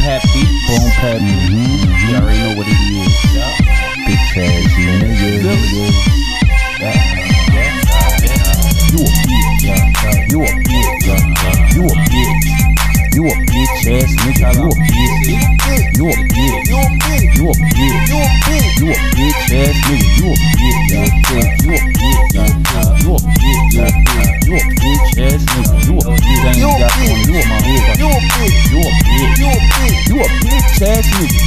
pep. Mm-hmm. You already know what it is. Bitch ass nigga. You a bitch. You a bitch. You a bitch. You a bitch ass nigga. You a bitch. You a bitch. You a bitch. You a bitch. You a bitch ass nigga. You a bitch. You a bitch. You a bitch. You a bitch.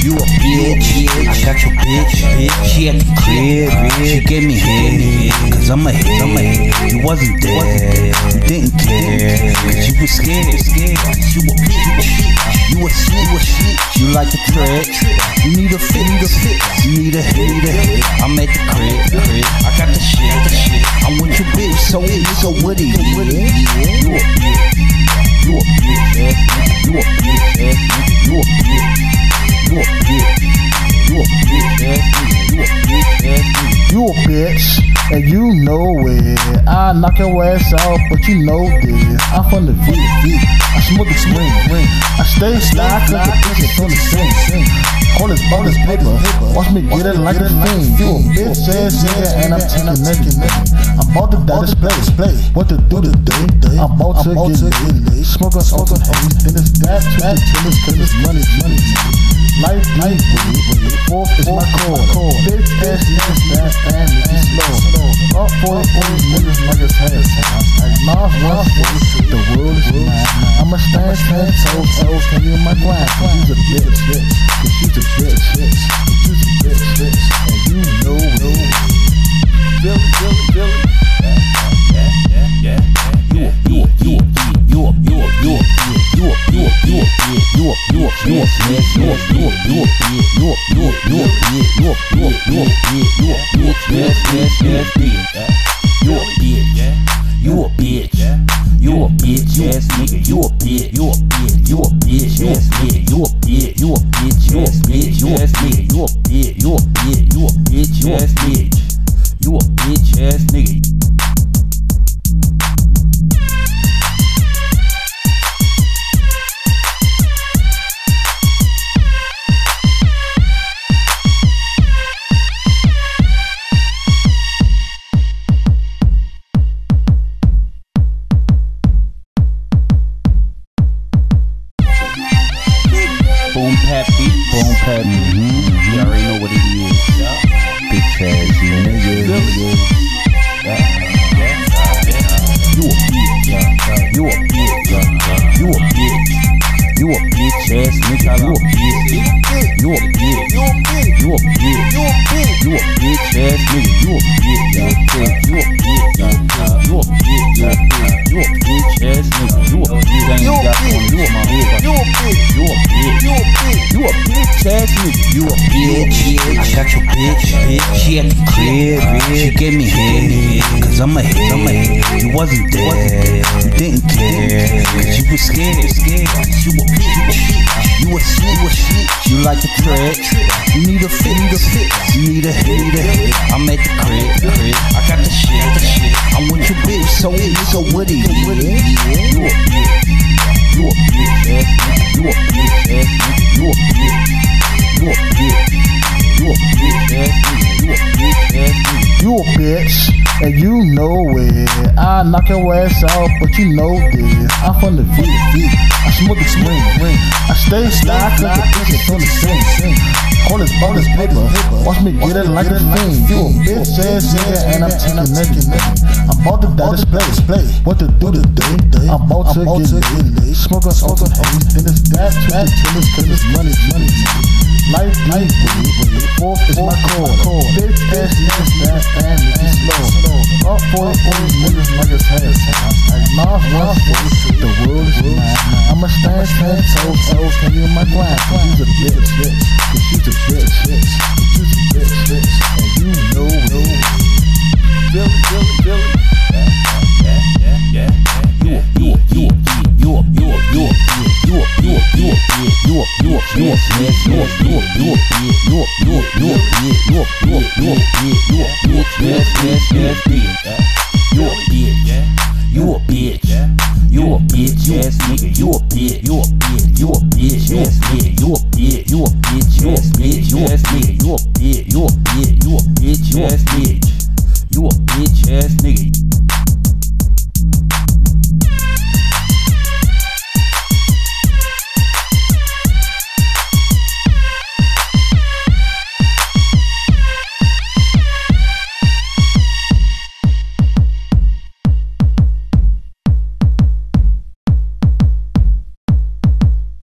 You a bitch. I got your bitch, bitch. She at the crib, She gave me head, cause I'm a head. I'm a head. You wasn't there, you didn't care, cause you was scared, scared. You a bitch, you a shit, you a shit. You like the trick, you need a fit, need a fit. You need a hit, need a hit. I'm at the crib, crib. I got the shit, the shit. I'm with your bitch, so so what it is? You a bitch. You a bitch. You a bitch. You a bitch. You a bitch. You a bitch. You a bitch. You a bitch, and you know it. I knock your ass out, but you know this. I'm from the I smoke the swing, ring. I stay slide, cause the bitch on the sing, sing. All this bonus paper, watch me get it like a thing. You a bitch ass nigga, and I'm taking naked, naked. I'm about to die this place. display. What to do today? I'm about to get lit. Smoke us on some haze, then it's that, that, cause it's money, money. Life, life, breathe. Fourth is my core. Big ass niggas, fast and it's slow. Up for it, for it, niggas, niggas, heads. Nas one face, the world is mine. I'ma stand ten toes, toes, can you my? Cause you's a bitch, bitch. Cause you's a bitch, bitch. Cause a bitch, bitch. And you know it. Billy, Billy, Billy. Yeah, yeah, yeah, yeah. You you a, you a, you a, you a, you a, you a, you a, you a, you a, you a, you a, you a, you a, you a, you a, you a, you a, yes, yes, yes, bitch. You You a bitch. You a bitch ass nigga. You a bitch. You a bitch. You a bitch. You a bitch ass nigga. You a bitch. You a bitch. You a bitch. You a bitch. You a bitch ass nigga. You a bitch. You a bitch. You a bitch. You a bitch. You a bitch. You a bitch. You a bitch ass nigga. You a bitch. I got your bitch, bitch. She at the crib, She gave me head, cause I'm a head. I'm a head. You wasn't there, you didn't care, cause you was scared, scared. You a bitch, you a shit, you a shit. You like the trick, you need a fit, need a fit. You need a hit, need a hit. I'm at the crib, crib. I got the shit, the shit. I'm with your bitch, so so is? You a bitch. You a bitch. You a bitch. You a bitch. You a bitch. You a bitch ass nigga. You a bitch. You a bitch, and you know it. I knock your ass out, but you know this. I'm from the I smoke the swing. I stay slide, cause the bitch on the sing, sing. All this paper, watch me get it like a fiend. You a bitch ass nigga, and I'm taking naked, naked. I'm about to die display, display. What to do today? I'm about to get lit. Smoke us on some haze, then it's that, that, tennis, cause it's money, money. Life, life, breathe. Fourth is my core. Big ass niggas, fast and it's slow. Up for it, for it, niggas, niggas, heads. Nas one face, the world is mine. I'ma stand ten toes, toes, can you my? Cause you's a bitch, bitch. Cause you's a Billy, Billy, Billy. yes, bitch.